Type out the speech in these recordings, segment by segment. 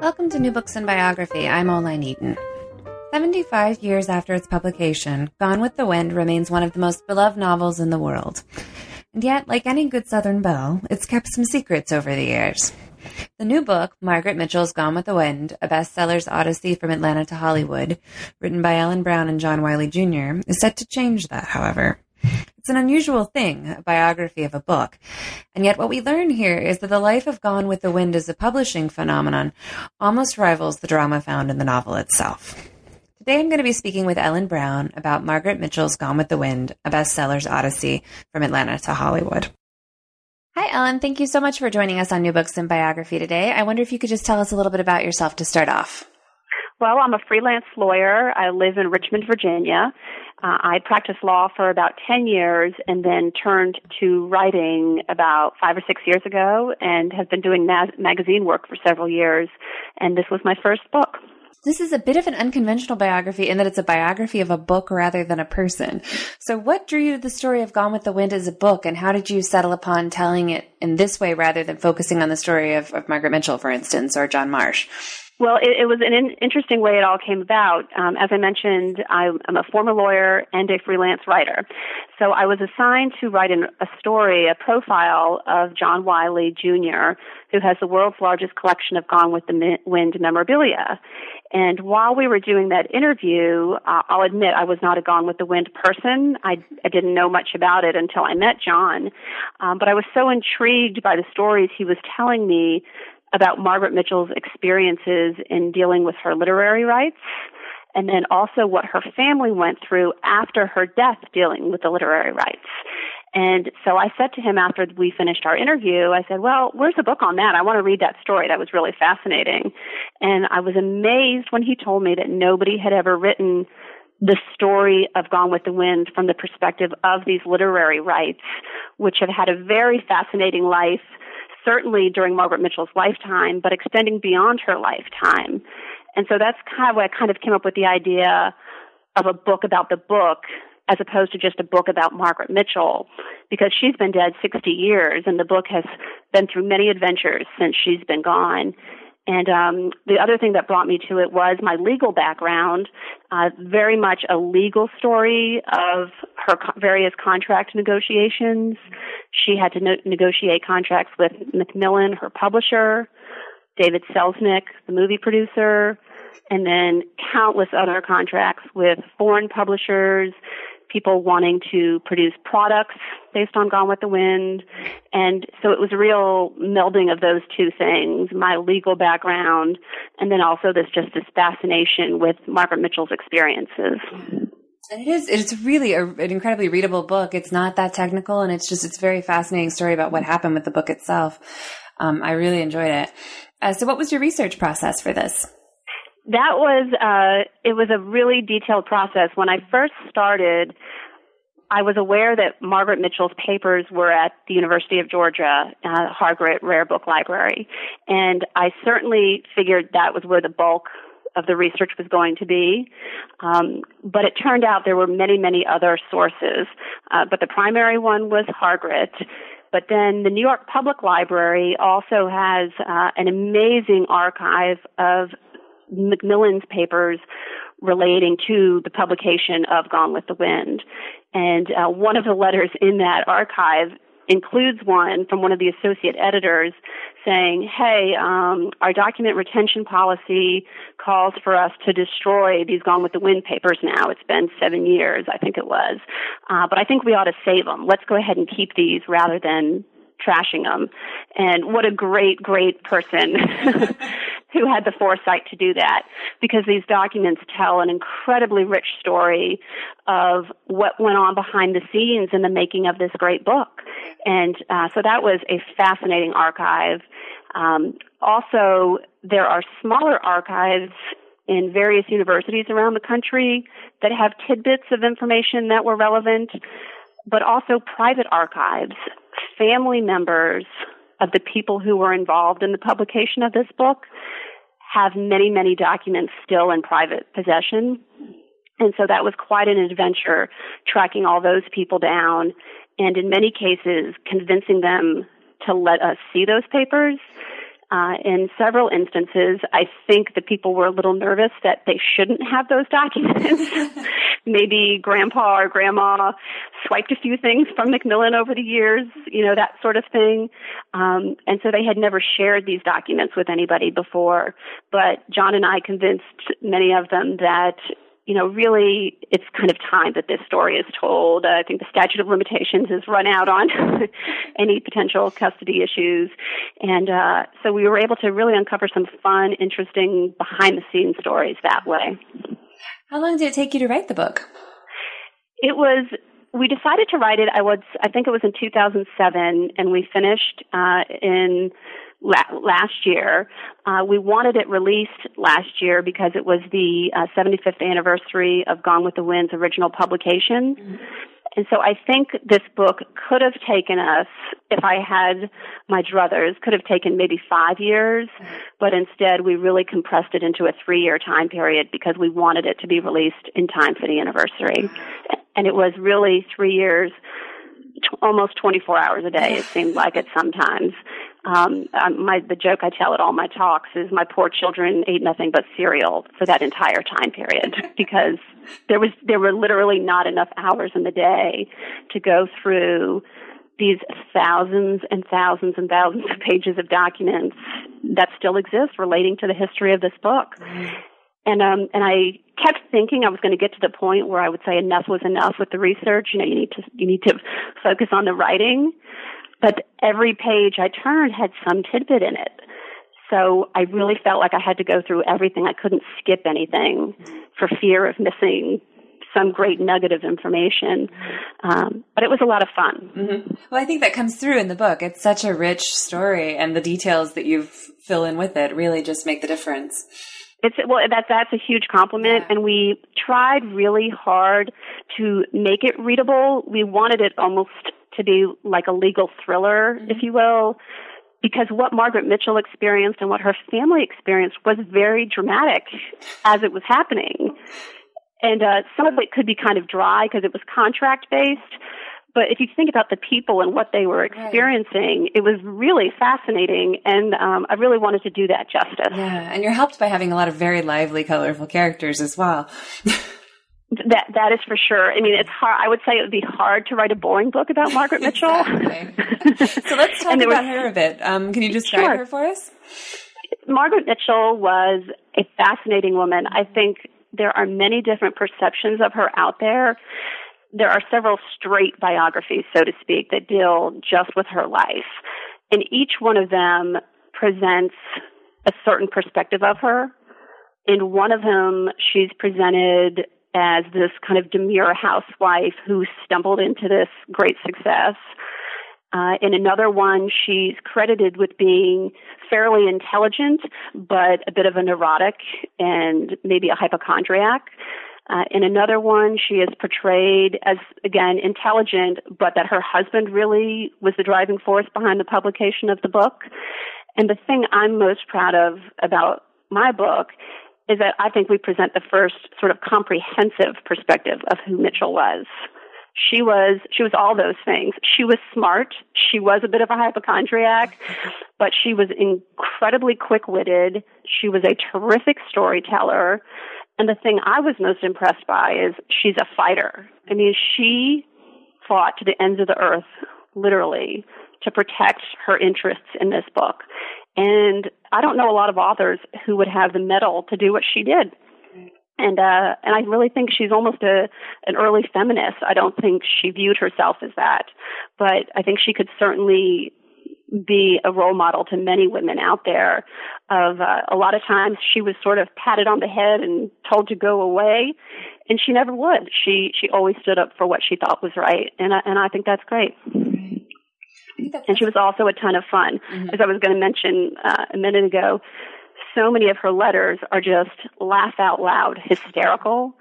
Welcome to New Books in Biography. I'm Oline Eaton. 75 years after its publication, Gone with the Wind remains one of the most beloved novels in the world. And yet, like any good Southern belle, it's kept some secrets over the years. The new book, Margaret Mitchell's Gone with the Wind, a bestseller's odyssey from Atlanta to Hollywood, written by Ellen Brown and John Wiley Jr., is set to change that, however. It's an unusual thing, a biography of a book. And yet what we learn here is that the life of Gone with the Wind as a publishing phenomenon almost rivals the drama found in the novel itself. Today I'm going to be speaking with Ellen Brown about Margaret Mitchell's Gone with the Wind, a bestseller's odyssey from Atlanta to Hollywood. Hi, Ellen. Thank you so much for joining us on New Books in Biography today. I wonder if you could just tell us a little bit about yourself to start off. Well, I'm a freelance lawyer. I live in Richmond, Virginia. Uh, I practiced law for about 10 years and then turned to writing about five or six years ago and have been doing ma- magazine work for several years. And this was my first book. This is a bit of an unconventional biography in that it's a biography of a book rather than a person. So, what drew you to the story of Gone with the Wind as a book, and how did you settle upon telling it in this way rather than focusing on the story of, of Margaret Mitchell, for instance, or John Marsh? Well, it, it was an in, interesting way it all came about. Um, as I mentioned, I'm, I'm, a former lawyer and a freelance writer. So I was assigned to write an, a story, a profile of John Wiley Jr., who has the world's largest collection of Gone with the Wind memorabilia. And while we were doing that interview, uh, I'll admit I was not a Gone with the Wind person. I, I didn't know much about it until I met John. Um, but I was so intrigued by the stories he was telling me about Margaret Mitchell's experiences in dealing with her literary rights and then also what her family went through after her death dealing with the literary rights. And so I said to him after we finished our interview, I said, Well, where's the book on that? I want to read that story. That was really fascinating. And I was amazed when he told me that nobody had ever written the story of Gone with the Wind from the perspective of these literary rights, which have had a very fascinating life certainly during Margaret Mitchell's lifetime, but extending beyond her lifetime. And so that's kind of where I kind of came up with the idea of a book about the book as opposed to just a book about Margaret Mitchell because she's been dead 60 years and the book has been through many adventures since she's been gone. And um, the other thing that brought me to it was my legal background, uh, very much a legal story of her co- various contract negotiations. She had to no- negotiate contracts with Macmillan, her publisher, David Selznick, the movie producer, and then countless other contracts with foreign publishers, people wanting to produce products based on Gone with the Wind. And so it was a real melding of those two things, my legal background and then also this just this fascination with Margaret Mitchell's experiences. And it is, it's really a, an incredibly readable book. It's not that technical and it's just, it's a very fascinating story about what happened with the book itself. Um, I really enjoyed it. Uh, so what was your research process for this? That was uh, it was a really detailed process. When I first started, I was aware that Margaret Mitchell's papers were at the University of Georgia, uh, Rare Book Library, and I certainly figured that was where the bulk of the research was going to be. Um, but it turned out there were many, many other sources. Uh, but the primary one was Hargrett. But then the New York Public Library also has uh, an amazing archive of Macmillan's papers relating to the publication of Gone with the Wind. And uh, one of the letters in that archive includes one from one of the associate editors saying, hey, um, our document retention policy calls for us to destroy these Gone with the Wind papers now. It's been seven years, I think it was. Uh, but I think we ought to save them. Let's go ahead and keep these rather than trashing them. And what a great, great person who had the foresight to do that because these documents tell an incredibly rich story of what went on behind the scenes in the making of this great book. And uh, so that was a fascinating archive. Um, also, there are smaller archives in various universities around the country that have tidbits of information that were relevant, but also private archives, family members of the people who were involved in the publication of this book have many, many documents still in private possession. And so that was quite an adventure tracking all those people down and in many cases convincing them to let us see those papers uh, in several instances, I think the people were a little nervous that they shouldn't have those documents. Maybe grandpa or grandma swiped a few things from Macmillan over the years, you know, that sort of thing. Um, and so they had never shared these documents with anybody before. But John and I convinced many of them that you know, really, it's kind of time that this story is told. Uh, I think the statute of limitations has run out on any potential custody issues. And uh, so we were able to really uncover some fun, interesting behind the scenes stories that way. How long did it take you to write the book? It was we decided to write it. I was, I think it was in 2007, and we finished uh, in la- last year. Uh, we wanted it released last year because it was the uh, 75th anniversary of Gone with the Wind's original publication. Mm-hmm. And so I think this book could have taken us, if I had my druthers, could have taken maybe five years, mm-hmm. but instead we really compressed it into a three year time period because we wanted it to be released in time for the anniversary. Mm-hmm. And it was really three years t- almost 24 hours a day. It seemed like it sometimes. Um, um, my the joke I tell at all my talks is my poor children ate nothing but cereal for that entire time period because there was there were literally not enough hours in the day to go through these thousands and thousands and thousands of pages of documents that still exist relating to the history of this book. And um, and I kept thinking I was going to get to the point where I would say enough was enough with the research. You know, you need to you need to focus on the writing. But every page I turned had some tidbit in it. So I really felt like I had to go through everything. I couldn't skip anything for fear of missing some great nugget of information. Um, but it was a lot of fun. Mm-hmm. Well, I think that comes through in the book. It's such a rich story, and the details that you fill in with it really just make the difference. It's well, that's that's a huge compliment, yeah. and we tried really hard to make it readable. We wanted it almost to be like a legal thriller, mm-hmm. if you will, because what Margaret Mitchell experienced and what her family experienced was very dramatic as it was happening. And uh, some of it could be kind of dry because it was contract based, but if you think about the people and what they were experiencing, right. it was really fascinating, and um, I really wanted to do that justice. Yeah, and you're helped by having a lot of very lively, colorful characters as well. That that is for sure. I mean, it's hard. I would say it would be hard to write a boring book about Margaret Mitchell. so let's talk about was, her a bit. Um, can you describe sure. her for us? Margaret Mitchell was a fascinating woman. I think there are many different perceptions of her out there there are several straight biographies, so to speak, that deal just with her life. And each one of them presents a certain perspective of her. In one of them, she's presented as this kind of demure housewife who stumbled into this great success. Uh, in another one, she's credited with being fairly intelligent, but a bit of a neurotic and maybe a hypochondriac. Uh, in another one, she is portrayed as, again, intelligent, but that her husband really was the driving force behind the publication of the book. And the thing I'm most proud of about my book is that I think we present the first sort of comprehensive perspective of who Mitchell was. She was she was all those things. She was smart. She was a bit of a hypochondriac, but she was incredibly quick-witted. She was a terrific storyteller. And the thing I was most impressed by is she's a fighter. I mean, she fought to the ends of the earth, literally, to protect her interests in this book. And I don't know a lot of authors who would have the mettle to do what she did. And uh and I really think she's almost a an early feminist. I don't think she viewed herself as that. But I think she could certainly be a role model to many women out there of uh, a lot of times she was sort of patted on the head and told to go away and she never would she she always stood up for what she thought was right and I, and I think that's great And she was also a ton of fun. Mm-hmm. As I was going to mention uh, a minute ago, so many of her letters are just laugh out loud hysterical.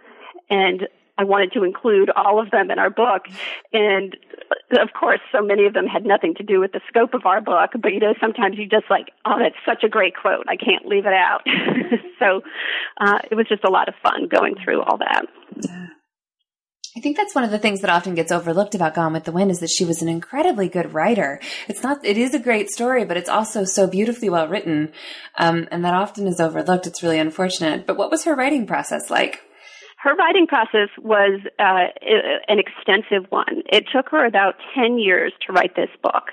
And I wanted to include all of them in our book. And of course, so many of them had nothing to do with the scope of our book, but you know, sometimes you just like, oh, that's such a great quote. I can't leave it out. so uh, it was just a lot of fun going through all that. I think that's one of the things that often gets overlooked about Gone with the Wind is that she was an incredibly good writer. It's not, it is a great story, but it's also so beautifully well written. Um, and that often is overlooked. It's really unfortunate. But what was her writing process like? Her writing process was uh, an extensive one. It took her about 10 years to write this book.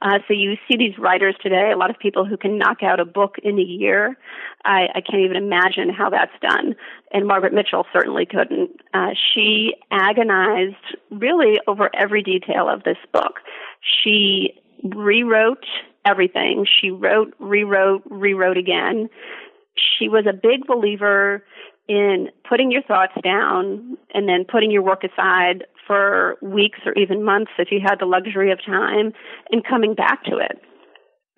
Uh, so you see these writers today, a lot of people who can knock out a book in a year. I, I can't even imagine how that's done. And Margaret Mitchell certainly couldn't. Uh, she agonized really over every detail of this book. She rewrote everything. She wrote, rewrote, rewrote again. She was a big believer in putting your thoughts down and then putting your work aside for weeks or even months if you had the luxury of time and coming back to it.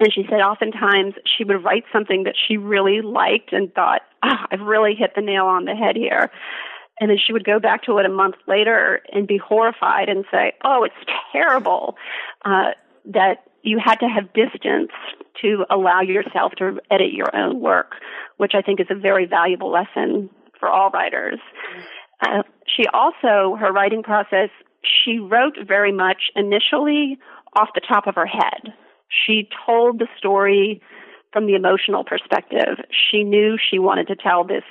And she said oftentimes she would write something that she really liked and thought, oh, I've really hit the nail on the head here. And then she would go back to it a month later and be horrified and say, oh, it's terrible. Uh, that you had to have distance to allow yourself to edit your own work, which I think is a very valuable lesson for all writers. Uh, she also, her writing process, she wrote very much initially off the top of her head. She told the story from the emotional perspective. She knew she wanted to tell this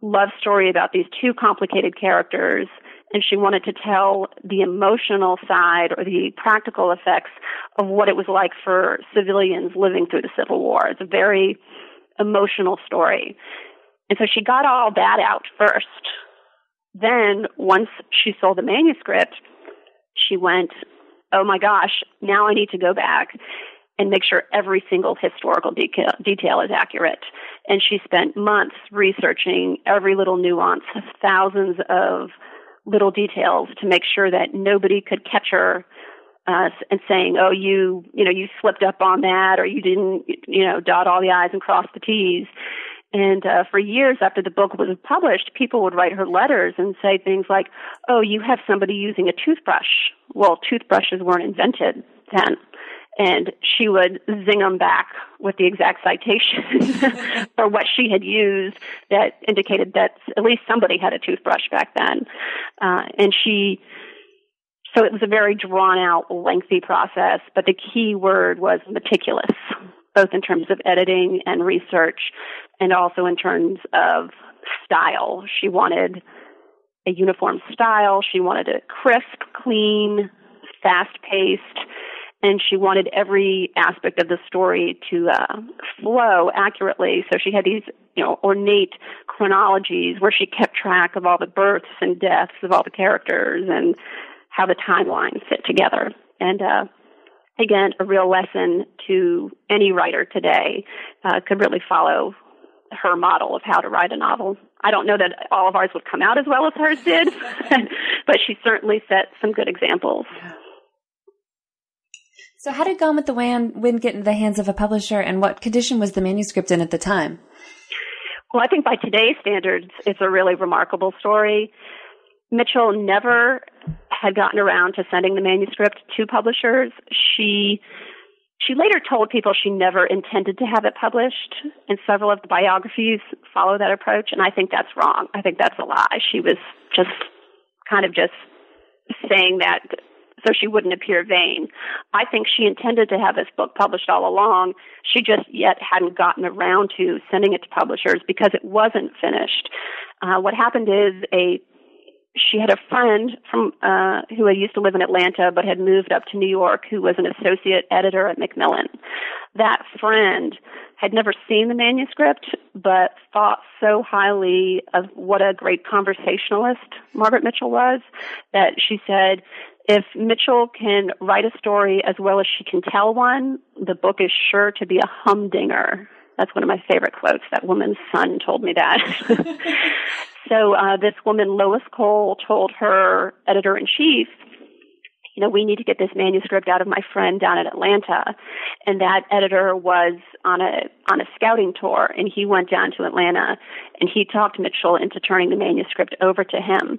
love story about these two complicated characters, and she wanted to tell the emotional side or the practical effects of what it was like for civilians living through the Civil War. It's a very emotional story. And so she got all that out first. Then, once she sold the manuscript, she went, Oh my gosh, now I need to go back and make sure every single historical detail, detail is accurate. And she spent months researching every little nuance, thousands of little details to make sure that nobody could catch her uh, and saying, "Oh, you, you know, you slipped up on that, or you didn't, you know, dot all the i's and cross the t's." And uh, for years after the book was published, people would write her letters and say things like, "Oh, you have somebody using a toothbrush." Well, toothbrushes weren't invented then, and she would zing them back with the exact citation for what she had used that indicated that at least somebody had a toothbrush back then. Uh, and she, so it was a very drawn out, lengthy process. But the key word was meticulous both in terms of editing and research, and also in terms of style. She wanted a uniform style. She wanted it crisp, clean, fast paced, and she wanted every aspect of the story to uh, flow accurately. So she had these, you know, ornate chronologies where she kept track of all the births and deaths of all the characters and how the timelines fit together. And uh, again, a real lesson to any writer today uh, could really follow her model of how to write a novel. I don't know that all of ours would come out as well as hers did, but she certainly set some good examples. So, how did Gone with the Wind get into the hands of a publisher, and what condition was the manuscript in at the time? Well, I think by today's standards, it's a really remarkable story. Mitchell never had gotten around to sending the manuscript to publishers. She she later told people she never intended to have it published, and several of the biographies follow that approach, and I think that's wrong. I think that's a lie. She was just kind of just saying that so she wouldn't appear vain. I think she intended to have this book published all along. She just yet hadn't gotten around to sending it to publishers because it wasn't finished. Uh, what happened is a she had a friend from uh, who had used to live in Atlanta but had moved up to New York who was an associate editor at Macmillan. That friend had never seen the manuscript but thought so highly of what a great conversationalist Margaret Mitchell was that she said if Mitchell can write a story as well as she can tell one, the book is sure to be a humdinger. That's one of my favorite quotes. That woman's son told me that. So uh, this woman, Lois Cole, told her editor in chief, you know, we need to get this manuscript out of my friend down in Atlanta. And that editor was on a on a scouting tour and he went down to Atlanta and he talked Mitchell into turning the manuscript over to him.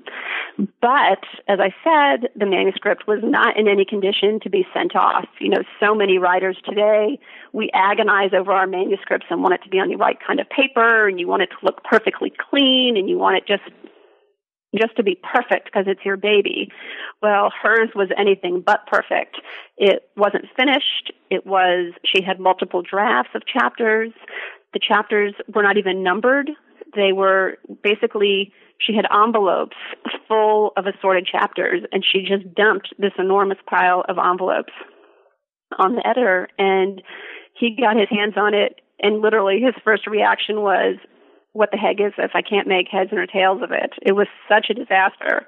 But as I said, the manuscript was not in any condition to be sent off. You know, so many writers today, we agonize over our manuscripts and want it to be on the right kind of paper and you want it to look perfectly clean and you want it just just to be perfect because it's your baby. Well, hers was anything but perfect. It wasn't finished. It was, she had multiple drafts of chapters. The chapters were not even numbered. They were basically, she had envelopes full of assorted chapters and she just dumped this enormous pile of envelopes on the editor and he got his hands on it and literally his first reaction was, what the heck is this? I can't make heads or tails of it. It was such a disaster.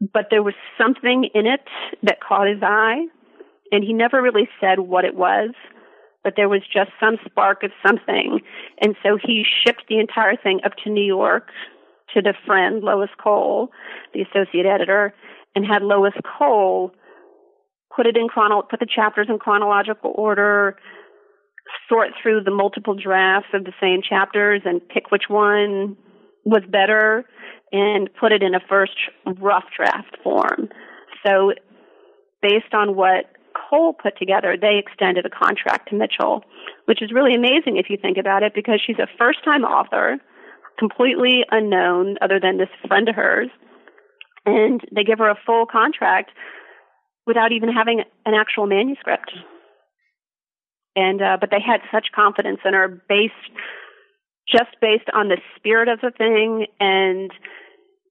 But there was something in it that caught his eye, and he never really said what it was, but there was just some spark of something. And so he shipped the entire thing up to New York to the friend, Lois Cole, the associate editor, and had Lois Cole put it in chrono put the chapters in chronological order, sort through the multiple drafts of the same chapters and pick which one was better and put it in a first rough draft form. So, based on what Cole put together, they extended a contract to Mitchell, which is really amazing if you think about it because she's a first time author, completely unknown other than this friend of hers, and they give her a full contract without even having an actual manuscript and uh, but they had such confidence in her based just based on the spirit of the thing and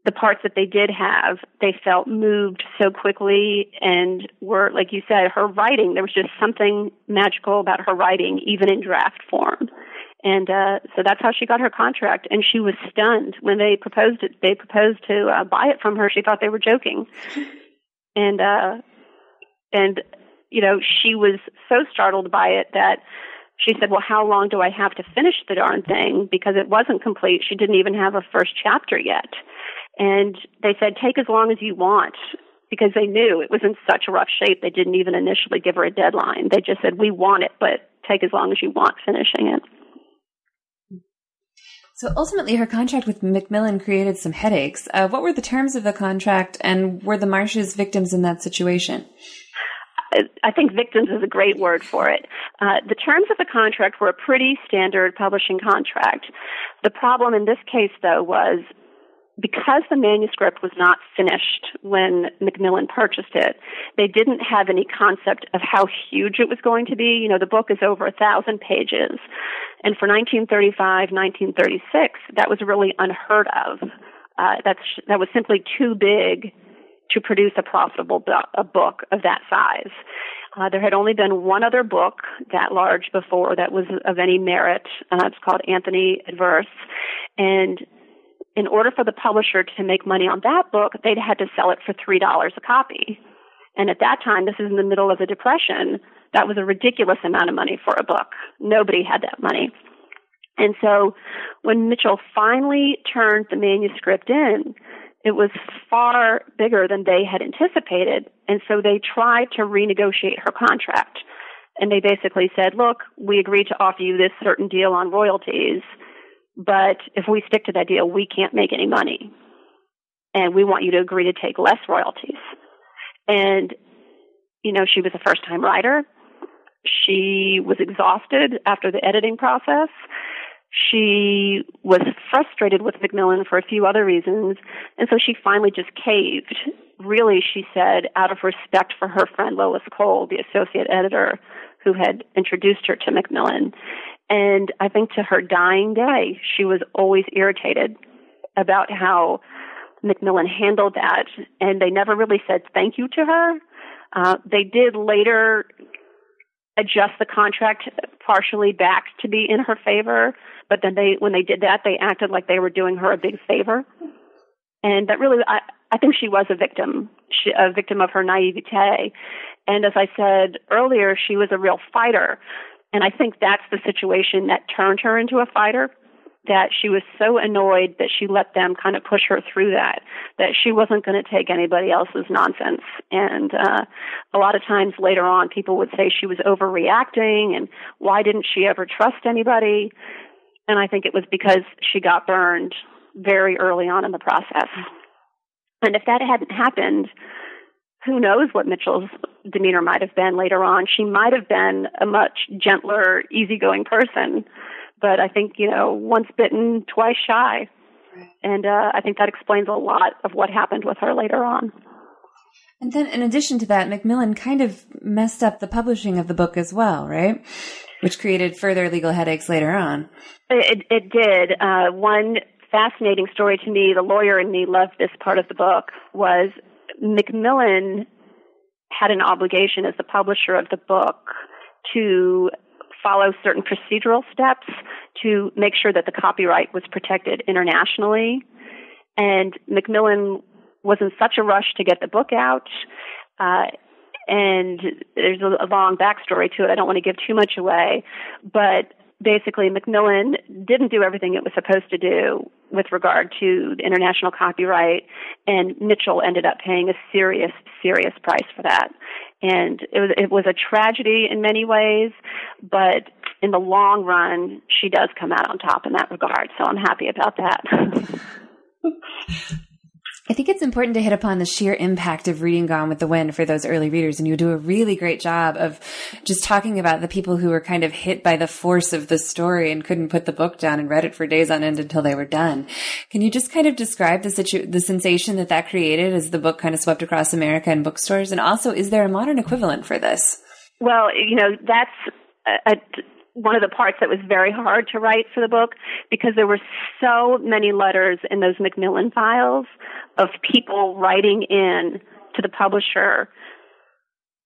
the parts that they did have they felt moved so quickly and were like you said her writing there was just something magical about her writing even in draft form. And uh so that's how she got her contract. And she was stunned. When they proposed it they proposed to uh, buy it from her she thought they were joking. And uh and you know, she was so startled by it that she said, Well, how long do I have to finish the darn thing? Because it wasn't complete. She didn't even have a first chapter yet. And they said, Take as long as you want because they knew it was in such a rough shape. They didn't even initially give her a deadline. They just said, We want it, but take as long as you want finishing it. So ultimately, her contract with Macmillan created some headaches. Uh, what were the terms of the contract, and were the Marshes victims in that situation? I think victims is a great word for it. Uh, the terms of the contract were a pretty standard publishing contract. The problem in this case, though, was because the manuscript was not finished when Macmillan purchased it, they didn't have any concept of how huge it was going to be. You know, the book is over a thousand pages. And for 1935, 1936, that was really unheard of. Uh, that's, that was simply too big to produce a profitable bu- a book of that size. Uh, there had only been one other book that large before that was of any merit. Uh, it's called Anthony Adverse. And in order for the publisher to make money on that book, they'd had to sell it for $3 a copy. And at that time, this is in the middle of the Depression, that was a ridiculous amount of money for a book. Nobody had that money. And so when Mitchell finally turned the manuscript in, it was far bigger than they had anticipated. And so they tried to renegotiate her contract. And they basically said, look, we agreed to offer you this certain deal on royalties, but if we stick to that deal, we can't make any money. And we want you to agree to take less royalties. And, you know, she was a first time writer. She was exhausted after the editing process. She was frustrated with Macmillan for a few other reasons, and so she finally just caved. Really, she said, out of respect for her friend Lois Cole, the associate editor who had introduced her to Macmillan. And I think to her dying day, she was always irritated about how Macmillan handled that, and they never really said thank you to her. Uh, they did later adjust the contract partially back to be in her favor, but then they, when they did that, they acted like they were doing her a big favor. And that really, I, I think she was a victim, she, a victim of her naivete. And as I said earlier, she was a real fighter. And I think that's the situation that turned her into a fighter. That she was so annoyed that she let them kind of push her through that, that she wasn't going to take anybody else's nonsense. And uh, a lot of times later on, people would say she was overreacting and why didn't she ever trust anybody? And I think it was because she got burned very early on in the process. And if that hadn't happened, who knows what Mitchell's demeanor might have been later on. She might have been a much gentler, easygoing person but I think, you know, once bitten, twice shy. And uh, I think that explains a lot of what happened with her later on. And then, in addition to that, Macmillan kind of messed up the publishing of the book as well, right? Which created further legal headaches later on. It, it did. Uh, one fascinating story to me, the lawyer in me loved this part of the book, was Macmillan had an obligation as the publisher of the book to follow certain procedural steps to make sure that the copyright was protected internationally. And Macmillan was in such a rush to get the book out. Uh, and there's a, long backstory to it. I don't want to give too much away, but basically Macmillan didn't do everything it was supposed to do with regard to international copyright, and Mitchell ended up paying a serious, serious price for that. And it was it was a tragedy in many ways, but in the long run, she does come out on top in that regard. So I'm happy about that. I think it's important to hit upon the sheer impact of reading Gone with the Wind for those early readers. And you do a really great job of just talking about the people who were kind of hit by the force of the story and couldn't put the book down and read it for days on end until they were done. Can you just kind of describe the situ- the sensation that that created as the book kind of swept across America and bookstores? And also, is there a modern equivalent for this? Well, you know, that's a, a one of the parts that was very hard to write for the book because there were so many letters in those Macmillan files of people writing in to the publisher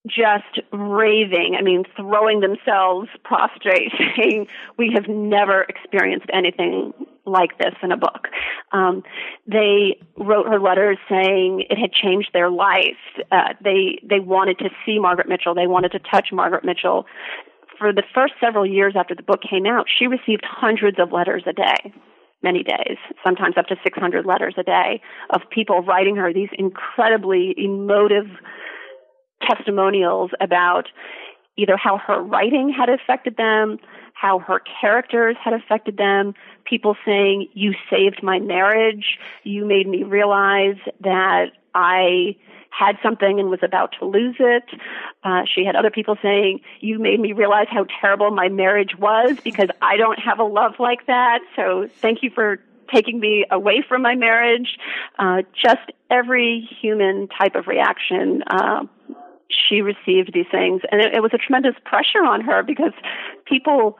just raving, I mean, throwing themselves prostrate, saying, We have never experienced anything like this in a book. Um, they wrote her letters saying it had changed their life. Uh, they, they wanted to see Margaret Mitchell. They wanted to touch Margaret Mitchell for the first several years after the book came out, she received hundreds of letters a day, many days, sometimes up to 600 letters a day of people writing her these incredibly emotive testimonials about either how her writing had affected them, how her characters had affected them, people saying, You saved my marriage, you made me realize that I had something and was about to lose it. Uh, she had other people saying, You made me realize how terrible my marriage was because I don't have a love like that. So thank you for taking me away from my marriage. Uh, just every human type of reaction. Uh, she received these things, and it, it was a tremendous pressure on her because people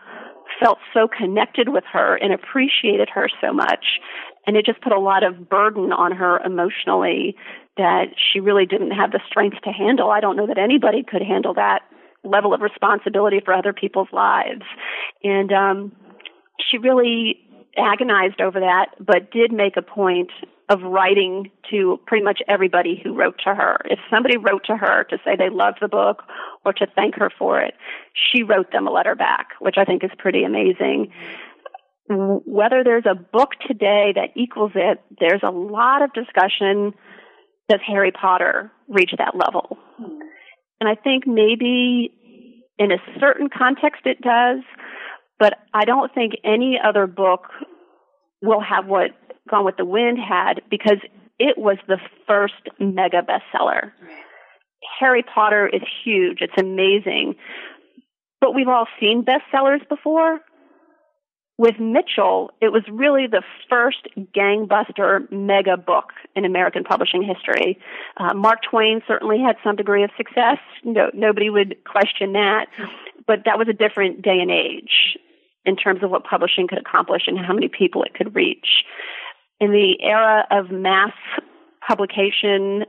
felt so connected with her and appreciated her so much. And it just put a lot of burden on her emotionally that she really didn't have the strength to handle. I don't know that anybody could handle that level of responsibility for other people's lives. And um, she really agonized over that, but did make a point of writing to pretty much everybody who wrote to her. If somebody wrote to her to say they loved the book or to thank her for it, she wrote them a letter back, which I think is pretty amazing. Whether there's a book today that equals it, there's a lot of discussion does Harry Potter reach that level? And I think maybe in a certain context it does, but I don't think any other book will have what Gone with the Wind had because it was the first mega bestseller. Harry Potter is huge, it's amazing. But we've all seen bestsellers before with Mitchell, it was really the first gangbuster mega book in American publishing history. Uh, Mark Twain certainly had some degree of success. No, nobody would question that. But that was a different day and age in terms of what publishing could accomplish and how many people it could reach. In the era of mass publication,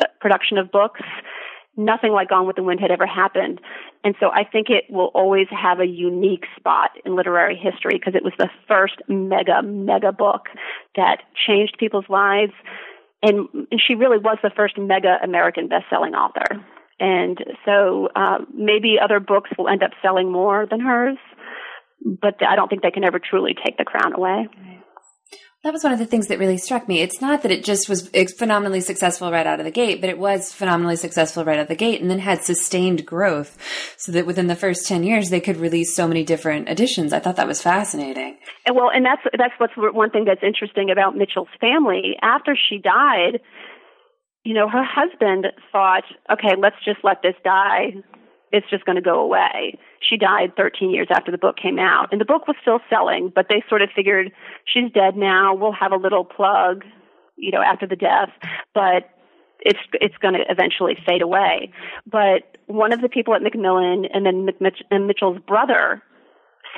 uh, production of books, nothing like Gone with the Wind had ever happened. And so I think it will always have a unique spot in literary history because it was the first mega, mega book that changed people's lives. And she really was the first mega American best-selling author. And so uh, maybe other books will end up selling more than hers, but I don't think they can ever truly take the crown away. That was one of the things that really struck me. It's not that it just was phenomenally successful right out of the gate, but it was phenomenally successful right out of the gate and then had sustained growth so that within the first 10 years they could release so many different editions. I thought that was fascinating. And well, and that's, that's what's one thing that's interesting about Mitchell's family. After she died, you know, her husband thought, okay, let's just let this die. It's just going to go away she died 13 years after the book came out. And the book was still selling, but they sort of figured she's dead now. We'll have a little plug, you know, after the death, but it's it's going to eventually fade away. But one of the people at Macmillan and then McMitch- and Mitchell's brother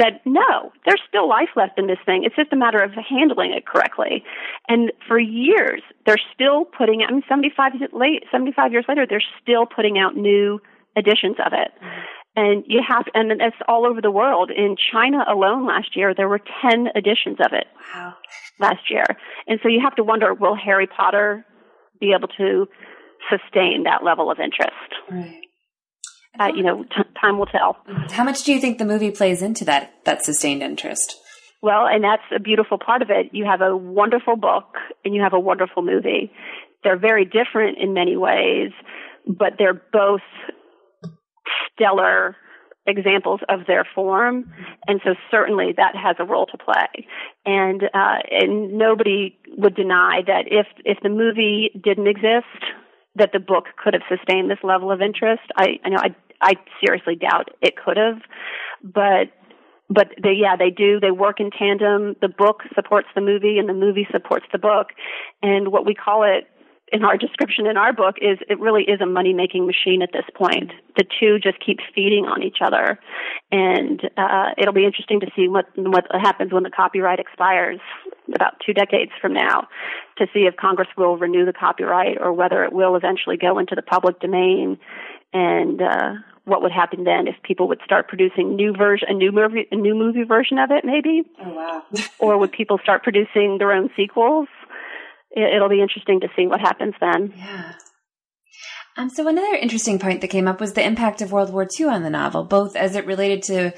said, no, there's still life left in this thing. It's just a matter of handling it correctly. And for years, they're still putting, I mean, 75, late, 75 years later, they're still putting out new editions of it. And you have and it's all over the world. In china alone last year there were 10 editions of it wow. last year. And so you have to wonder will harry potter be able to sustain that level of interest? Right. Uh, you know t- time will tell. How much do you think the movie plays into that that sustained interest? Well and that's a beautiful part of it. You have a wonderful book and you have a wonderful movie. They're very different in many ways but they're both stellar examples of their form, and so certainly that has a role to play. And uh, and nobody would deny that if if the movie didn't exist, that the book could have sustained this level of interest. I, I know I I seriously doubt it could have, but but they yeah they do they work in tandem. The book supports the movie, and the movie supports the book, and what we call it in our description in our book is it really is a money making machine at this point. The two just keep feeding on each other, and uh, it'll be interesting to see what what happens when the copyright expires about two decades from now, to see if Congress will renew the copyright or whether it will eventually go into the public domain, and uh, what would happen then if people would start producing new version a new movie a new movie version of it maybe? Oh wow. Or would people start producing their own sequels it'll be interesting to see what happens then. Yeah. Um, so another interesting point that came up was the impact of World War II on the novel, both as it related to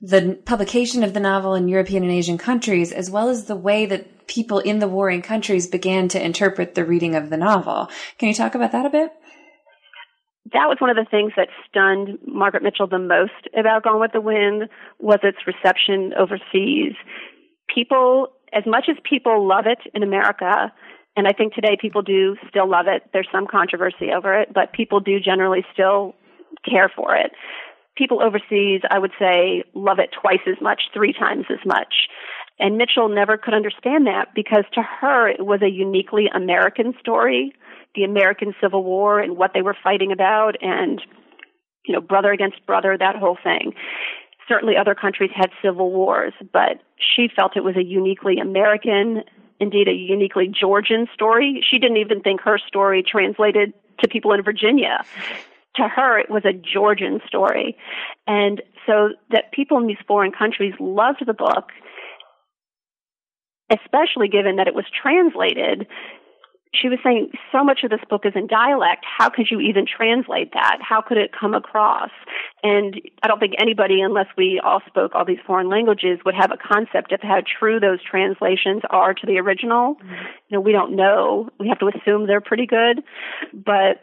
the publication of the novel in European and Asian countries, as well as the way that people in the warring countries began to interpret the reading of the novel. Can you talk about that a bit? That was one of the things that stunned Margaret Mitchell the most about Gone with the Wind was its reception overseas. People, as much as people love it in America, and I think today people do still love it. There's some controversy over it, but people do generally still care for it. People overseas, I would say, love it twice as much, three times as much. And Mitchell never could understand that because to her it was a uniquely American story, the American Civil War and what they were fighting about and, you know, brother against brother, that whole thing. Certainly other countries had civil wars, but she felt it was a uniquely American indeed a uniquely Georgian story. She didn't even think her story translated to people in Virginia. To her, it was a Georgian story. And so that people in these foreign countries loved the book, especially given that it was translated she was saying so much of this book is in dialect. How could you even translate that? How could it come across? And I don't think anybody, unless we all spoke all these foreign languages, would have a concept of how true those translations are to the original. Mm-hmm. You know, we don't know. We have to assume they're pretty good, but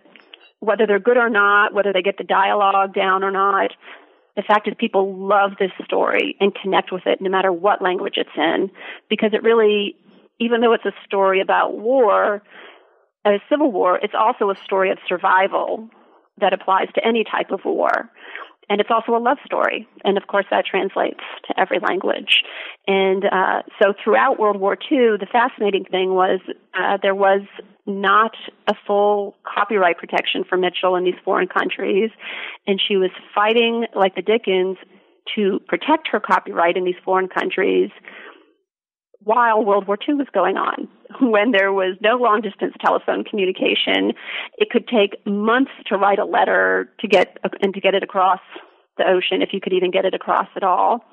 whether they're good or not, whether they get the dialogue down or not, the fact is people love this story and connect with it no matter what language it's in because it really even though it's a story about war, a civil war, it's also a story of survival that applies to any type of war. And it's also a love story. And of course, that translates to every language. And uh, so throughout World War II, the fascinating thing was uh, there was not a full copyright protection for Mitchell in these foreign countries. And she was fighting like the Dickens to protect her copyright in these foreign countries while World War II was going on, when there was no long distance telephone communication. It could take months to write a letter to get and to get it across the ocean, if you could even get it across at all.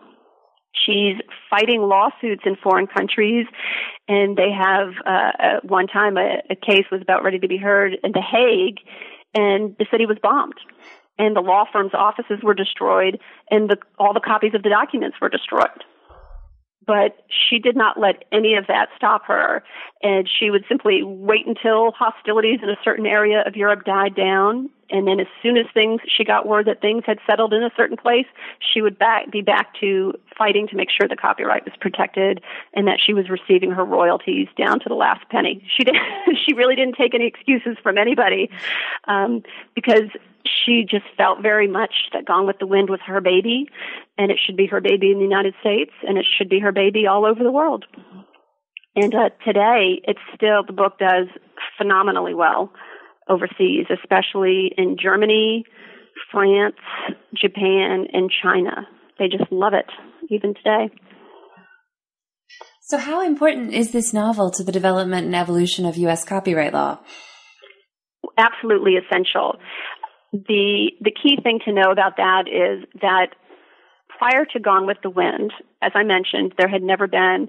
She's fighting lawsuits in foreign countries, and they have uh, at one time a, a case was about ready to be heard in The Hague, and the city was bombed and the law firm's offices were destroyed, and the, all the copies of the documents were destroyed. But she did not let any of that stop her, and she would simply wait until hostilities in a certain area of Europe died down, and then as soon as things she got word that things had settled in a certain place, she would back be back to fighting to make sure the copyright was protected and that she was receiving her royalties down to the last penny. She did she really didn't take any excuses from anybody um, because she just felt very much that Gone with the Wind was her baby, and it should be her baby in the United States, and it should be her baby all over the world. And uh, today, it's still the book does phenomenally well overseas, especially in Germany, France, Japan, and China. They just love it even today. So, how important is this novel to the development and evolution of U.S. copyright law? Absolutely essential. The the key thing to know about that is that prior to Gone with the Wind, as I mentioned, there had never been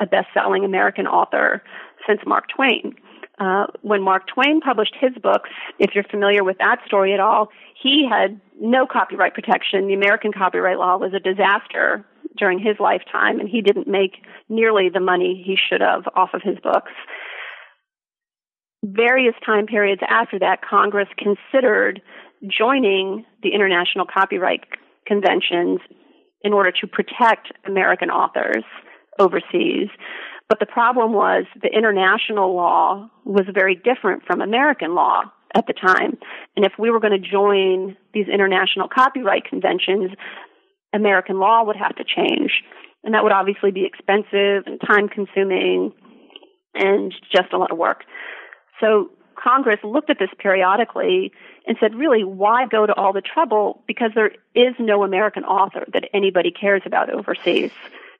a best-selling American author since Mark Twain. Uh, when Mark Twain published his books, if you're familiar with that story at all, he had no copyright protection. The American copyright law was a disaster during his lifetime, and he didn't make nearly the money he should have off of his books. Various time periods after that, Congress considered joining the international copyright conventions in order to protect American authors overseas. But the problem was the international law was very different from American law at the time. And if we were going to join these international copyright conventions, American law would have to change. And that would obviously be expensive and time consuming and just a lot of work. So Congress looked at this periodically and said, really, why go to all the trouble? Because there is no American author that anybody cares about overseas.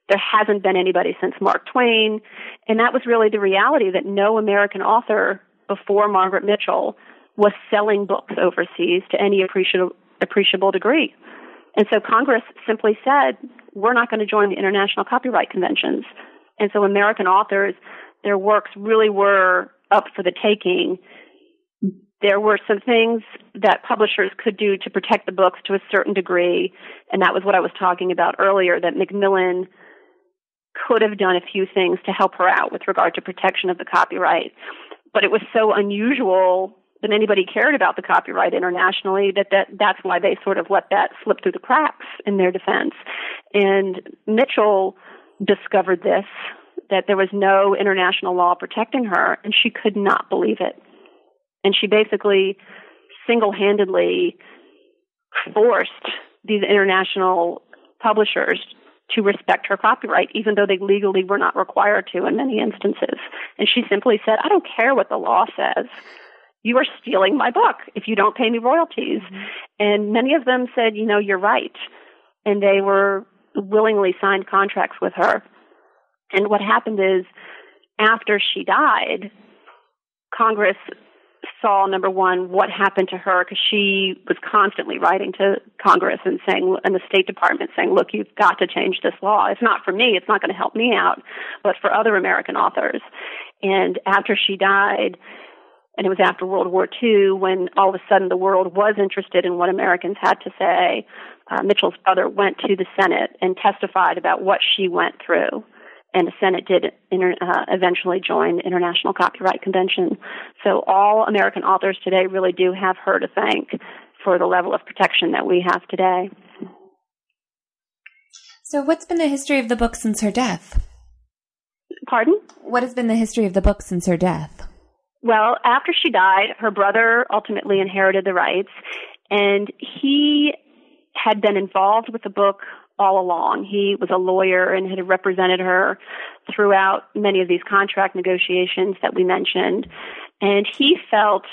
There hasn't been anybody since Mark Twain. And that was really the reality that no American author before Margaret Mitchell was selling books overseas to any appreciable, appreciable degree. And so Congress simply said, we're not going to join the international copyright conventions. And so American authors, their works really were up for the taking. There were some things that publishers could do to protect the books to a certain degree, and that was what I was talking about earlier, that Macmillan could have done a few things to help her out with regard to protection of the copyright. But it was so unusual that anybody cared about the copyright internationally that, that that's why they sort of let that slip through the cracks in their defense. And Mitchell discovered this that there was no international law protecting her and she could not believe it. And she basically single-handedly forced these international publishers to respect her copyright, even though they legally were not required to in many instances. And she simply said, I don't care what the law says. You are stealing my book if you don't pay me royalties. Mm-hmm. And many of them said, you know, you're right. And they were willingly signed contracts with her. And what happened is, after she died, Congress saw number one what happened to her because she was constantly writing to Congress and saying and the State Department saying, "Look, you've got to change this law. It's not for me. It's not going to help me out, but for other American authors." And after she died, and it was after World War II when all of a sudden the world was interested in what Americans had to say. Uh, Mitchell's brother went to the Senate and testified about what she went through and the Senate did inter, uh, eventually join the International Copyright Convention. So all American authors today really do have her to thank for the level of protection that we have today. So, what's been the history of the book since her death? Pardon? What has been the history of the book since her death? Well, after she died, her brother ultimately inherited the rights, and he had been involved with the book all along. He was a lawyer and had represented her throughout many of these contract negotiations that we mentioned. And he felt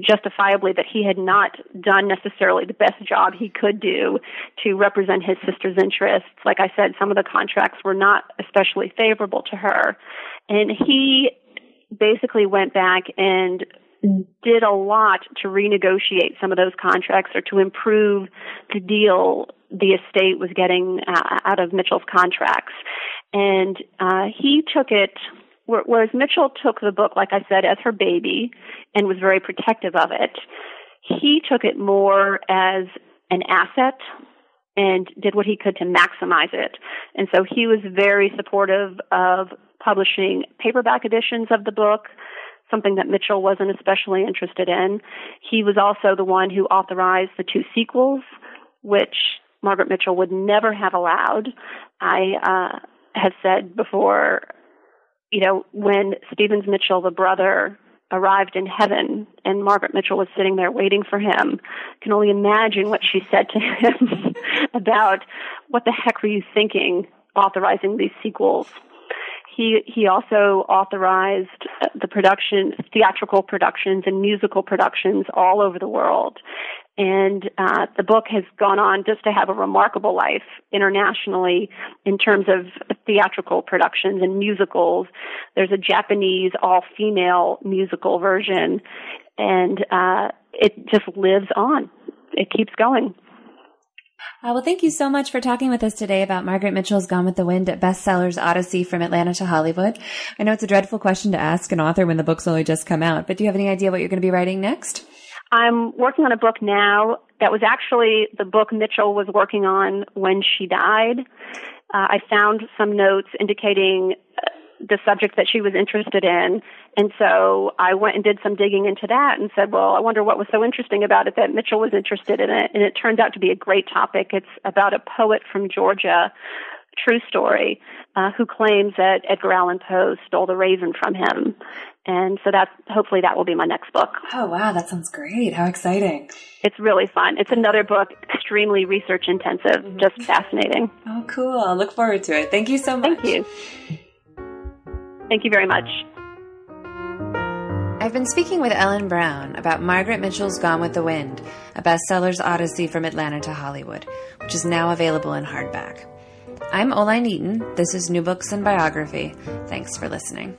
justifiably that he had not done necessarily the best job he could do to represent his sister's interests. Like I said, some of the contracts were not especially favorable to her. And he basically went back and did a lot to renegotiate some of those contracts or to improve the deal the estate was getting uh, out of Mitchell's contracts. And uh, he took it, whereas Mitchell took the book, like I said, as her baby and was very protective of it. He took it more as an asset and did what he could to maximize it. And so he was very supportive of publishing paperback editions of the book, something that Mitchell wasn't especially interested in. He was also the one who authorized the two sequels, which Margaret Mitchell would never have allowed. I uh, have said before, you know, when Stephens Mitchell, the brother, arrived in heaven and Margaret Mitchell was sitting there waiting for him. I can only imagine what she said to him about what the heck were you thinking authorizing these sequels. He he also authorized the production theatrical productions and musical productions all over the world. And uh, the book has gone on just to have a remarkable life internationally in terms of theatrical productions and musicals. There's a Japanese all female musical version, and uh, it just lives on. It keeps going. Uh, well, thank you so much for talking with us today about Margaret Mitchell's Gone with the Wind at Bestsellers Odyssey from Atlanta to Hollywood. I know it's a dreadful question to ask an author when the book's only just come out, but do you have any idea what you're going to be writing next? I'm working on a book now that was actually the book Mitchell was working on when she died. Uh, I found some notes indicating uh, the subject that she was interested in. And so I went and did some digging into that and said, well, I wonder what was so interesting about it that Mitchell was interested in it. And it turns out to be a great topic. It's about a poet from Georgia true story, uh, who claims that Edgar Allan Poe stole the raven from him. And so that's hopefully that will be my next book. Oh wow, that sounds great. How exciting. It's really fun. It's another book, extremely research intensive, mm-hmm. just fascinating. Oh cool. I look forward to it. Thank you so much. Thank you. Thank you very much. I've been speaking with Ellen Brown about Margaret Mitchell's Gone with the Wind, a bestseller's odyssey from Atlanta to Hollywood, which is now available in hardback. I'm Oline Eaton. This is New Books in Biography. Thanks for listening.